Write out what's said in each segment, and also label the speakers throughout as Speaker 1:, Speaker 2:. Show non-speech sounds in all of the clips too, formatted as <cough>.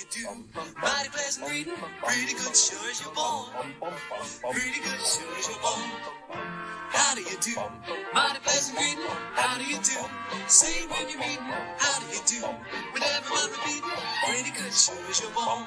Speaker 1: you do? Mighty pleasant reading, pretty good, sure as you're born. Pretty good, sure as you're born. How do you do? Mighty pleasant reading, how do you do? Say when you're meeting, how do you do? With everyone repeating, pretty good, sure as you're born.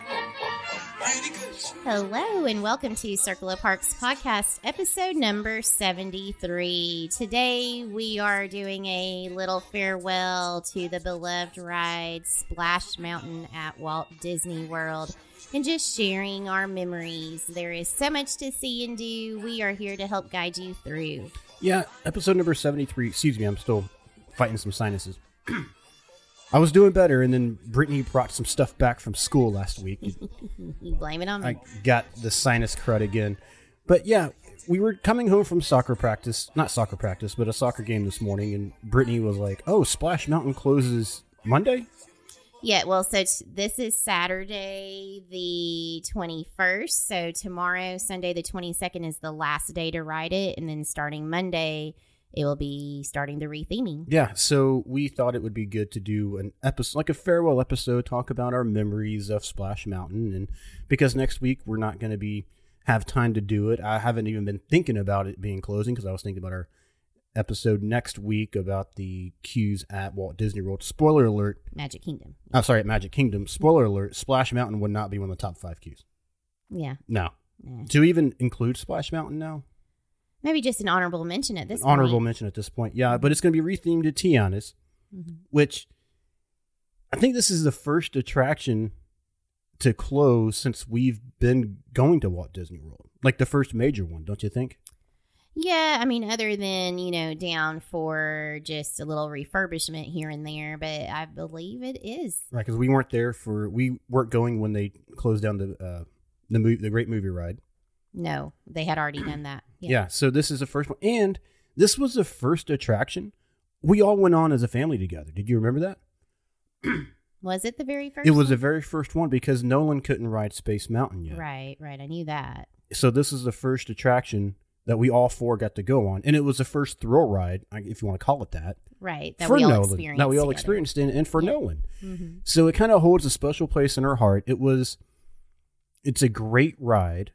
Speaker 2: Hello, and welcome to Circle of Parks podcast, episode number 73. Today, we are doing a little farewell to the beloved ride Splash Mountain at Walt Disney World and just sharing our memories. There is so much to see and do. We are here to help guide you through.
Speaker 3: Yeah, episode number 73. Excuse me, I'm still fighting some sinuses. <clears throat> I was doing better, and then Brittany brought some stuff back from school last week. <laughs>
Speaker 2: You blame it on me.
Speaker 3: I got the sinus crud again. But yeah, we were coming home from soccer practice, not soccer practice, but a soccer game this morning, and Brittany was like, Oh, Splash Mountain closes Monday?
Speaker 2: Yeah, well, so t- this is Saturday the 21st. So tomorrow, Sunday the 22nd, is the last day to ride it. And then starting Monday, it will be starting the retheming.
Speaker 3: Yeah, so we thought it would be good to do an episode, like a farewell episode, talk about our memories of Splash Mountain, and because next week we're not going to be have time to do it. I haven't even been thinking about it being closing because I was thinking about our episode next week about the queues at Walt Disney World. Spoiler alert!
Speaker 2: Magic Kingdom.
Speaker 3: I'm sorry, at Magic Kingdom. Spoiler alert: Splash Mountain would not be one of the top five queues.
Speaker 2: Yeah.
Speaker 3: No,
Speaker 2: Nah.
Speaker 3: to even include Splash Mountain now,
Speaker 2: Maybe just an honorable mention at this
Speaker 3: an honorable
Speaker 2: point.
Speaker 3: mention at this point. Yeah, but it's going to be rethemed to Tiana's.
Speaker 2: Mhm.
Speaker 3: which I think this is the first attraction to close since we've been going to Walt Disney World. Like the first major one, don't you think?
Speaker 2: Yeah, I mean, other than, you know, down for just a little refurbishment here and there, but I believe it is.
Speaker 3: Right, because we weren't there for we weren't going when they closed down the uh, the movie, the Great Movie Ride.
Speaker 2: No, they had already done that.
Speaker 3: Yeah. so this is the first one, and this was the first attraction we all went on as a family together. Did you remember that?
Speaker 2: Was it the very first?
Speaker 3: It was the very first one because Nolan couldn't ride Space Mountain yet.
Speaker 2: Right, right. I knew that.
Speaker 3: so this is the first attraction that we all four got to go on, and it was the first thrill ride, if you want to call it that,
Speaker 2: Right. That
Speaker 3: for
Speaker 2: we all
Speaker 3: Nolan,
Speaker 2: experienced.
Speaker 3: that we all
Speaker 2: together.
Speaker 3: experienced, in, and for
Speaker 2: Yeah.
Speaker 3: Nolan.
Speaker 2: Mhm.
Speaker 3: So it kind of holds a special place in our heart. It was, it's a great ride,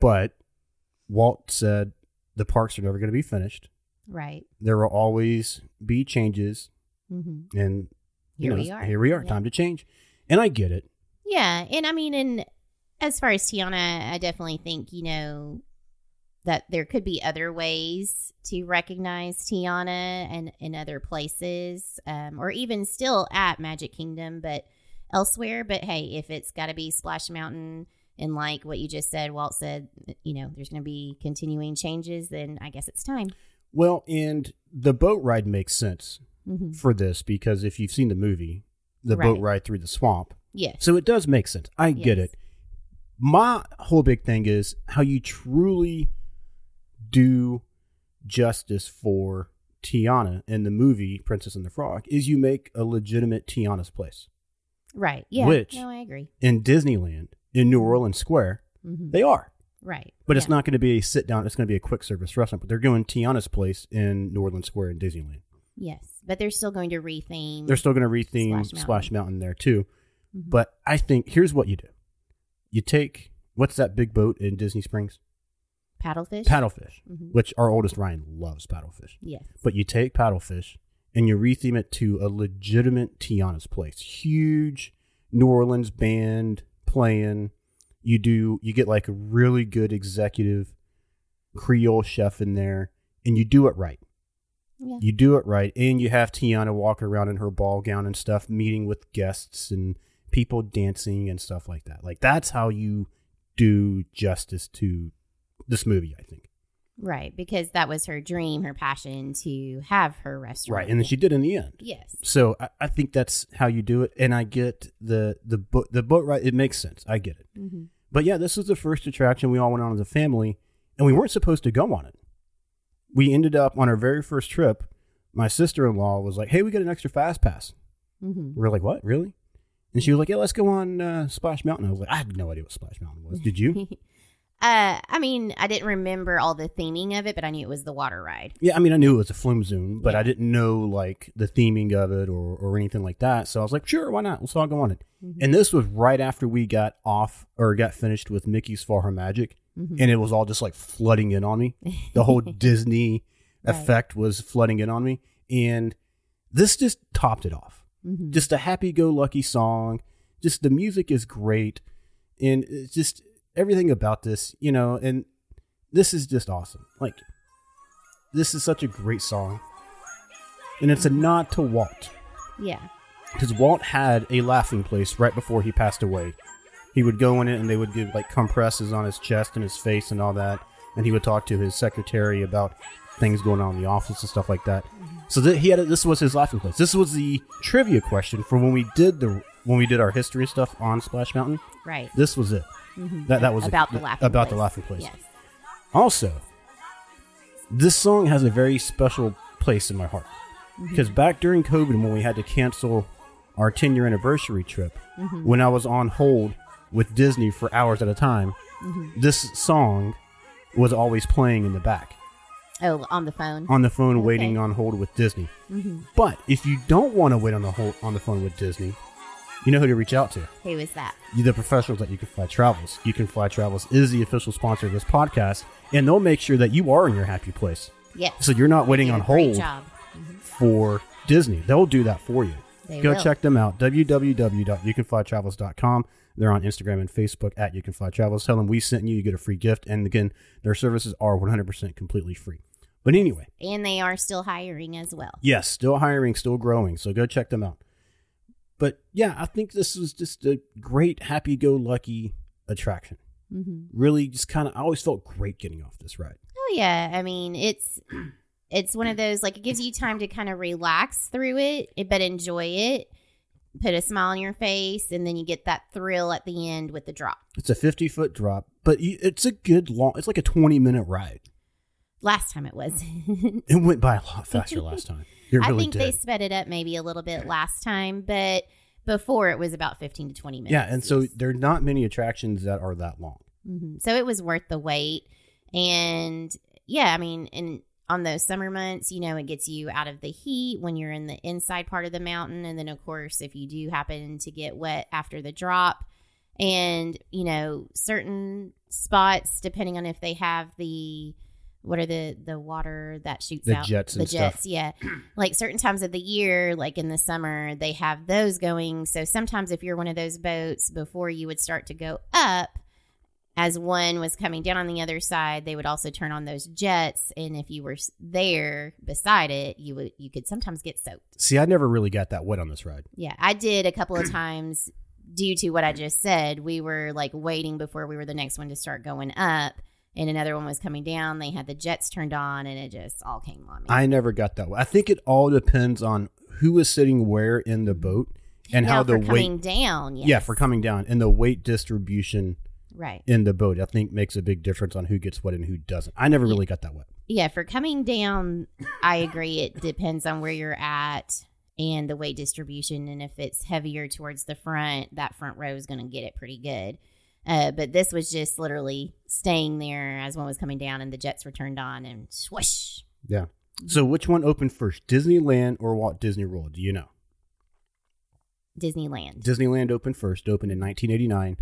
Speaker 3: but Walt said the parks are never going to be finished.
Speaker 2: Right.
Speaker 3: There will always be changes,
Speaker 2: hmm
Speaker 3: and you
Speaker 2: Here
Speaker 3: know,
Speaker 2: we are.
Speaker 3: Here we are.
Speaker 2: Yeah.
Speaker 3: Time to change, and I get it.
Speaker 2: Yeah, and I mean, and as far as Tiana, I definitely think you know that there could be other ways to recognize Tiana and in other places, um, or even still at Magic Kingdom, but elsewhere. But hey, if it's got to be Splash Mountain, and like what you just said, Walt said, you know, there's going to be continuing changes, then I guess it's time.
Speaker 3: Well, and the boat ride makes sense
Speaker 2: hmm
Speaker 3: for this because if you've seen the movie, the boat ride through the swamp,
Speaker 2: Yes.
Speaker 3: so it does make sense. I get it. My whole big thing is how you truly do justice for Tiana in the movie Princess and the Frog is you make a legitimate Tiana's place.
Speaker 2: right. Yeah.
Speaker 3: Which-
Speaker 2: No, I agree.
Speaker 3: In Disneyland, in New Orleans Square,
Speaker 2: hmm
Speaker 3: they are.
Speaker 2: Right.
Speaker 3: But it's not going to be a sit down, it's going to be a quick service restaurant. But they're doing Tiana's place in New Orleans Square in Disneyland.
Speaker 2: Yes, but they're still going to retheme.
Speaker 3: They're still going to retheme
Speaker 2: Splash Mountain.
Speaker 3: Splash Mountain there too.
Speaker 2: Mhm.
Speaker 3: But I think here's what you do: you take what's that big boat in Disney Springs?
Speaker 2: paddlefish.
Speaker 3: Paddlefish,
Speaker 2: Mhm.
Speaker 3: which our oldest Ryan loves paddlefish.
Speaker 2: Yes.
Speaker 3: But you take paddlefish and you retheme it to a legitimate Tiana's place, huge New Orleans band playing. You do you get like a really good executive Creole chef in there, and you do it right.
Speaker 2: Yeah.
Speaker 3: You do it right, and you have Tiana walking around in her ball gown and stuff, meeting with guests and people dancing and stuff like that. Like that's how you do justice to this movie, I think.
Speaker 2: Right, because that was her dream, her passion to have her restaurant.
Speaker 3: Right, and then she did in the end.
Speaker 2: Yes.
Speaker 3: So I, I think that's how you do it, and I get the the boat the boat ride. It makes sense. I get it.
Speaker 2: hmm
Speaker 3: But yeah, this was the first attraction we all went on as a family, and we weren't supposed to go on it. We ended up on our very first trip. My sister in law was like, "Hey, we got an extra fast pass."
Speaker 2: hmm
Speaker 3: We are like, "What? Really?" And she was like, "Yeah, let's go on uh, Splash Mountain." I was like, "I had no idea what Splash Mountain was." Did you? <laughs>
Speaker 2: Uh, I mean, I didn't remember all the theming of it, but I knew it was the water ride.
Speaker 3: Yeah, I mean, I knew it was a flume zone, but. I didn't know like the theming of it or, or anything like that. So I was like, sure, why not? Let's all go on it.
Speaker 2: Mhm.
Speaker 3: And this was right after we got off or got finished with Mickey's PhilharMagic,
Speaker 2: Mhm.
Speaker 3: and it was all just like flooding in on me. The whole <laughs> Disney
Speaker 2: Right.
Speaker 3: effect was flooding in on me, and this just topped it off.
Speaker 2: Mhm.
Speaker 3: Just a happy-go-lucky song. Just the music is great, and it's just everything about this, you know. And this is just awesome. Like this is such a great song, and it's a nod to Walt
Speaker 2: yeah.
Speaker 3: because Walt had a laughing place right before he passed away. He would go in it, and they would give like compresses on his chest and his face and all that, and he would talk to his secretary about things going on in the office and stuff like that. Mm-hmm. So that he had a, this was his laughing place. This was the trivia question for when we did the when we did our history stuff on Splash Mountain.
Speaker 2: Right.
Speaker 3: This was it.
Speaker 2: Mhm.
Speaker 3: That that was
Speaker 2: about
Speaker 3: it.
Speaker 2: the laughing
Speaker 3: about
Speaker 2: place.
Speaker 3: the laughing place.
Speaker 2: Yes.
Speaker 3: Also, this song has a very special place in my heart because back during COVID, when we had to cancel our 10 year anniversary trip, when I was on hold with Disney for hours at a time, this song was always playing in the back
Speaker 2: Oh, on the phone.
Speaker 3: on the phone,
Speaker 2: Okay.
Speaker 3: waiting on hold with Disney.
Speaker 2: Mhm.
Speaker 3: But if you don't want to wait on the hold on the phone with Disney, you know who to reach out to.
Speaker 2: Who is that?
Speaker 3: the professionals at You Can Fly Travels. You Can Fly Travels is the official sponsor of this podcast, and they'll make sure that you are in your happy place.
Speaker 2: Yes.
Speaker 3: So you're not waiting on hold
Speaker 2: mm-hmm.
Speaker 3: for Disney. They'll do that for you.
Speaker 2: They
Speaker 3: Go
Speaker 2: will.
Speaker 3: check them out. www.youcanflytravels.com. They're on Instagram and Facebook at You Can Fly Travels. Tell them we sent you. You get a free gift. And again, their services are 100% completely free. But anyway,
Speaker 2: And they are still hiring as well.
Speaker 3: yes, still hiring, still growing. So go check them out. But yeah, I think this was just a great, happy go lucky attraction.
Speaker 2: hmm
Speaker 3: Really, just kind of, I always felt great getting off this ride.
Speaker 2: Oh yeah, I mean it's it's one of those like it gives you time to kind of relax through it, but enjoy it. Put a smile on your face, and then you get that thrill at the end with the drop.
Speaker 3: It's a 50 foot drop, but it's a good long, it's like a 20 minute ride.
Speaker 2: Last time it was. <laughs>
Speaker 3: It went by a lot faster last time. Really
Speaker 2: I think
Speaker 3: did.
Speaker 2: they sped it up maybe a little bit last time, but before it was about fifteen to twenty minutes.
Speaker 3: yeah, and so
Speaker 2: yes.
Speaker 3: there are not many attractions that are that long.
Speaker 2: hmm So it was worth the wait. And yeah, I mean, and on those summer months, you know, it gets you out of the heat when you're in the inside part of the mountain. And then, of course, if you do happen to get wet after the drop, and, you know, certain spots, depending on if they have the, what are the the water that shoots
Speaker 3: The
Speaker 2: out?
Speaker 3: jets
Speaker 2: the jets
Speaker 3: stuff.
Speaker 2: yeah. Like certain times of the year like in the summer they have those going. So sometimes if you're one of those boats before you would start to go up as one was coming down on the other side they would also turn on those jets. And if you were there beside it you would you could sometimes get soaked.
Speaker 3: See, I never really got that wet on this ride.
Speaker 2: yeah i did a couple of <clears throat> times due to what i just said. We were like waiting before we were the next one to start going up and another one was coming down they had the jets turned on and it just all came on me
Speaker 3: I never got that. I think it all depends on who is sitting where in the boat and
Speaker 2: Now,
Speaker 3: how the weight.
Speaker 2: coming down yes.
Speaker 3: Yeah, for coming down and the weight distribution
Speaker 2: right
Speaker 3: in the boat, I think makes a big difference on who gets wet and who doesn't. I never really got that wet.
Speaker 2: Yeah, for coming down, I agree. It depends on where you're at and the weight distribution. And if it's heavier towards the front, that front row is going to get it pretty good. Uh, but this was just literally staying there as one was coming down and the jets were turned on and swoosh.
Speaker 3: Yeah. So which one opened first, Disneyland or Walt Disney World? Do you know?
Speaker 2: Disneyland.
Speaker 3: Disneyland opened first, opened in 1989,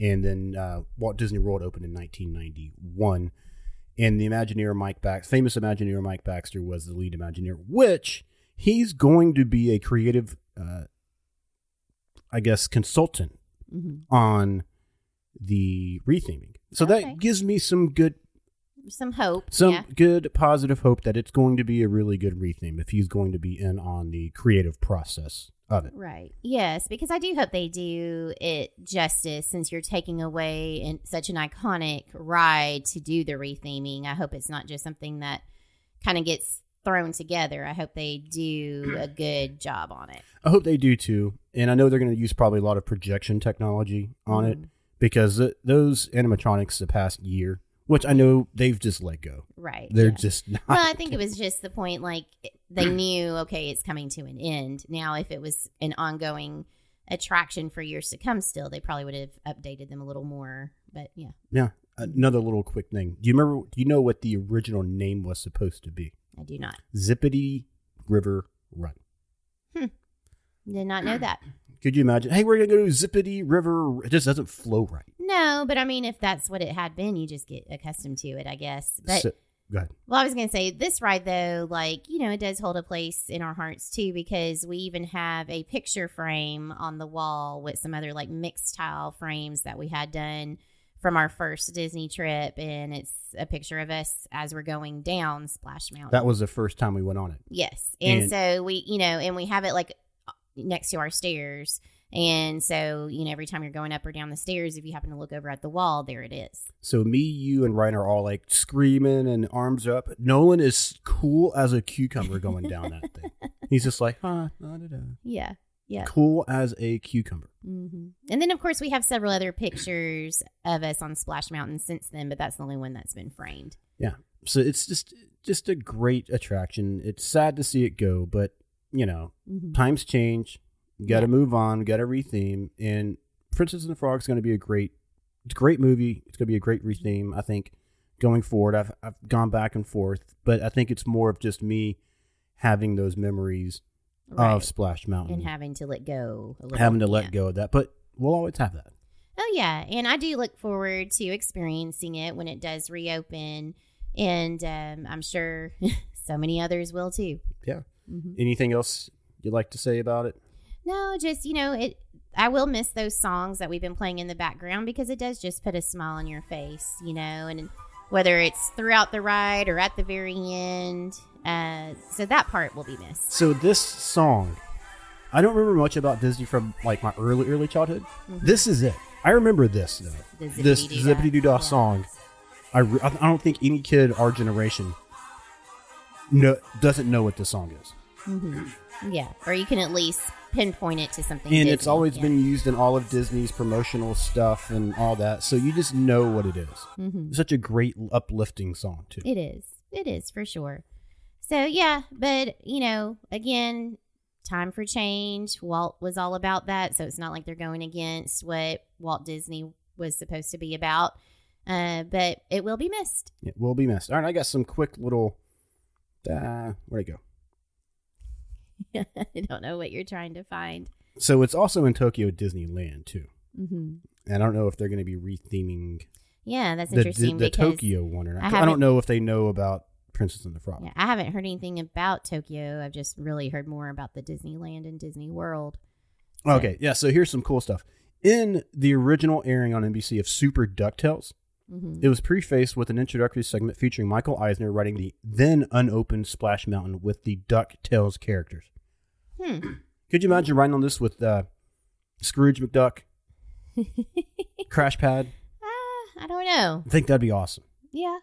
Speaker 3: and then uh, Walt Disney World opened in 1991. And the Imagineer Mike Baxter, famous Imagineer Mike Baxter, was the lead Imagineer, which he's going to be a creative, uh, I guess, consultant
Speaker 2: hmm
Speaker 3: on the retheming. So
Speaker 2: Okay.
Speaker 3: that gives me some good,
Speaker 2: Some hope.
Speaker 3: some
Speaker 2: yeah.
Speaker 3: good positive hope that it's going to be a really good retheme if he's going to be in on the creative process of it.
Speaker 2: Right. Yes, because I do hope they do it justice since you're taking away in such an iconic ride to do the retheming. I hope it's not just something that kind of gets thrown together. I hope they do a <clears throat> good job on it.
Speaker 3: I hope they do too. And I know they're going to use probably a lot of projection technology on it
Speaker 2: Mhm.
Speaker 3: Because th- those animatronics the past year, which I know they've just let go.
Speaker 2: Right.
Speaker 3: They're
Speaker 2: yeah.
Speaker 3: just <laughs> not.
Speaker 2: Well, I think it was just the point like they knew, okay, it's coming to an end. Now, if it was an ongoing attraction for years to come, still, they probably would have updated them a little more. But yeah.
Speaker 3: Yeah. Another little quick thing. Do you remember? Do you know what the original name was supposed to be?
Speaker 2: I do not.
Speaker 3: Zippity River Run. Hmm.
Speaker 2: Did not know that.
Speaker 3: Could you imagine? Hey, we're gonna go to Zippity River. It just doesn't flow right.
Speaker 2: No, but I mean, if that's what it had been, you just get accustomed to it, I guess. But
Speaker 3: So- go ahead.
Speaker 2: Well, I was going to say this ride, though, like, you know, it does hold a place in our hearts too, because we even have a picture frame on the wall with some other like mixed tile frames that we had done from our first Disney trip. And it's a picture of us as we're going down Splash Mountain.
Speaker 3: That was the first time we went on it.
Speaker 2: yes. And,
Speaker 3: And-
Speaker 2: so we, you know, and we have it like next to our stairs. And so, you know, every time you're going up or down the stairs, if you happen to look over at the wall, there it is.
Speaker 3: So me, you, and Ryan are all like screaming and arms up. Nolan is cool as a cucumber going down that thing. <laughs> He's just like, huh, da, da, da.
Speaker 2: Yeah. Yeah.
Speaker 3: cool as a cucumber.
Speaker 2: Mm-hmm. And then, of course, we have several other pictures of us on Splash Mountain since then, but that's the only one that's been framed.
Speaker 3: Yeah, so it's just just a great attraction. It's sad to see it go, but you know,
Speaker 2: Mm-hmm.
Speaker 3: times change. You got to
Speaker 2: Yeah.
Speaker 3: move on. Got to retheme. And Princess and the Frog is going to be a great, it's a great movie. It's going to be a great retheme. I think going forward, I've I've gone back and forth, but I think it's more of just me having those memories
Speaker 2: Right.
Speaker 3: of Splash Mountain,
Speaker 2: and having to let go. A little,
Speaker 3: having to let
Speaker 2: yeah.
Speaker 3: go of that. But we'll always have that.
Speaker 2: Oh yeah, and I do look forward to experiencing it when it does reopen, and um, I'm sure <laughs> so many others will too.
Speaker 3: Yeah.
Speaker 2: Mhm.
Speaker 3: Anything else you'd like to say about it?
Speaker 2: No, just you know it. I will miss those songs that we've been playing in the background because it does just put a smile on your face, you know, and whether it's throughout the ride or at the very end. Uh, so that part will be missed.
Speaker 3: So this song, I don't remember much about Disney from like my early early childhood. This is it. I remember this though. This
Speaker 2: Mm-hmm.
Speaker 3: zippity doo dah song. I re- I don't think any kid our generation no doesn't know what the song is,
Speaker 2: Yeah, or you can at least pinpoint it to something.
Speaker 3: and it's always
Speaker 2: yeah.
Speaker 3: been used in all of Disney's promotional stuff and all that. So you just know what it is.
Speaker 2: Mhm.
Speaker 3: It's such a great uplifting song too.
Speaker 2: It is. It is for sure. So yeah, but you know, again, time for change. Walt was all about that, so it's not like they're going against what Walt Disney was supposed to be about. Uh, but it will be missed.
Speaker 3: It will be missed. All right, I got some quick little. Uh, where'd it go? <laughs>
Speaker 2: I don't know what you're trying to find.
Speaker 3: So it's also in Tokyo Disneyland too.
Speaker 2: hmm
Speaker 3: And I don't know if they're going to be retheming
Speaker 2: Yeah, that's
Speaker 3: the,
Speaker 2: interesting
Speaker 3: the
Speaker 2: because
Speaker 3: Tokyo one or not.
Speaker 2: I
Speaker 3: I, don't know if they know about Princess and the Frog.
Speaker 2: yeah, I haven't heard anything about Tokyo. I've just really heard more about the Disneyland and Disney World.
Speaker 3: Okay, yeah. So here's some cool stuff. In the original airing on NBC of Super DuckTales, it was prefaced with an introductory segment featuring Michael Eisner writing the then unopened Splash Mountain with the DuckTales characters.
Speaker 2: Hmm. <clears throat>
Speaker 3: Could you imagine writing on this with uh, Scrooge McDuck, <laughs> Crash Pad?
Speaker 2: Ah, I don't know.
Speaker 3: I think that'd be awesome.
Speaker 2: Yeah.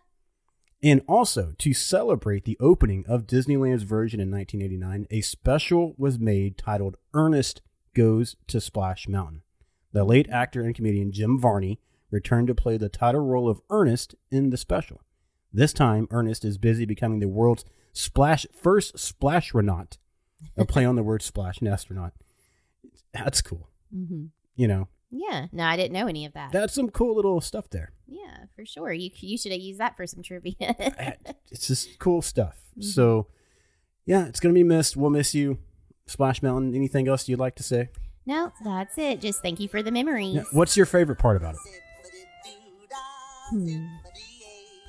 Speaker 3: And also, to celebrate the opening of Disneyland's version in 1989, a special was made titled Ernest Goes to Splash Mountain. The late actor and comedian Jim Varney returned to play the title role of Ernest in the special. This time, Ernest is busy becoming the world's splash first splashronaut, a play on the word splash and astronaut. That's cool.
Speaker 2: hmm
Speaker 3: You know,
Speaker 2: Yeah. No, I didn't know any of that.
Speaker 3: that's some cool little stuff there.
Speaker 2: Yeah, for sure. You you should have used that for some trivia. <laughs>
Speaker 3: it's just cool stuff. So, yeah, it's gonna be missed. We'll miss you, Splash Mountain. Anything else you'd like to say?
Speaker 2: no, that's it. Just thank you for the memories.
Speaker 3: What's your favorite part about it?
Speaker 2: Hmm.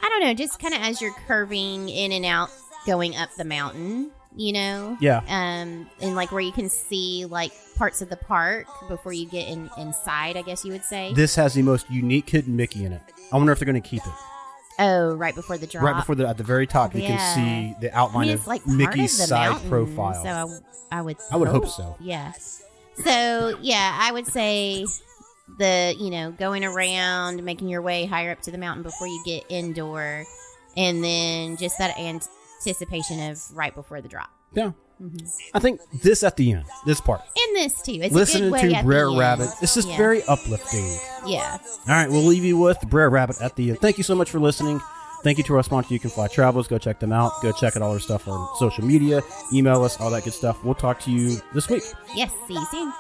Speaker 2: I don't know, just kind of as you're curving in and out, going up the mountain, you know.
Speaker 3: Yeah.
Speaker 2: Um, and like where you can see like parts of the park before you get in inside. I guess you would say.
Speaker 3: This has the most unique hidden Mickey in it. I wonder if they're gonna keep it
Speaker 2: oh, right before the drop.
Speaker 3: right before the at the very top. You
Speaker 2: Yeah.
Speaker 3: can see the
Speaker 2: I
Speaker 3: outline
Speaker 2: mean,
Speaker 3: of
Speaker 2: like
Speaker 3: Mickey's
Speaker 2: of
Speaker 3: side
Speaker 2: mountain,
Speaker 3: profile.
Speaker 2: So I, I would.
Speaker 3: I would hope so.
Speaker 2: Yeah. So yeah, I would say the you know going around, making your way higher up to the mountain before you get indoor, and then just that anticipation of right before the drop.
Speaker 3: yeah,
Speaker 2: Mhm.
Speaker 3: I think this at the end, this part,
Speaker 2: And this too. It's a
Speaker 3: listening to Brer
Speaker 2: the end.
Speaker 3: Rabbit, it's just
Speaker 2: Yeah.
Speaker 3: very uplifting.
Speaker 2: Yeah.
Speaker 3: All right, we'll leave you with Brer Rabbit at the end. Thank you so much for listening. Thank you to our sponsor, You Can Fly Travels. Go check them out. Go check out all their stuff on social media. Email us, all that good stuff. We'll talk to you this week.
Speaker 2: Yes. See you soon.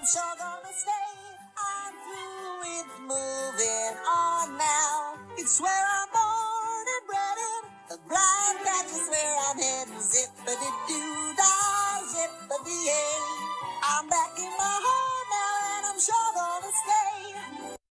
Speaker 1: I'm sure gonna stay. I'm through with moving on now.
Speaker 4: It's where I'm born and bred in. The blind that is where I'm heading. Zippity doo dah, zippity yay. I'm back in my home now and I'm sure gonna stay.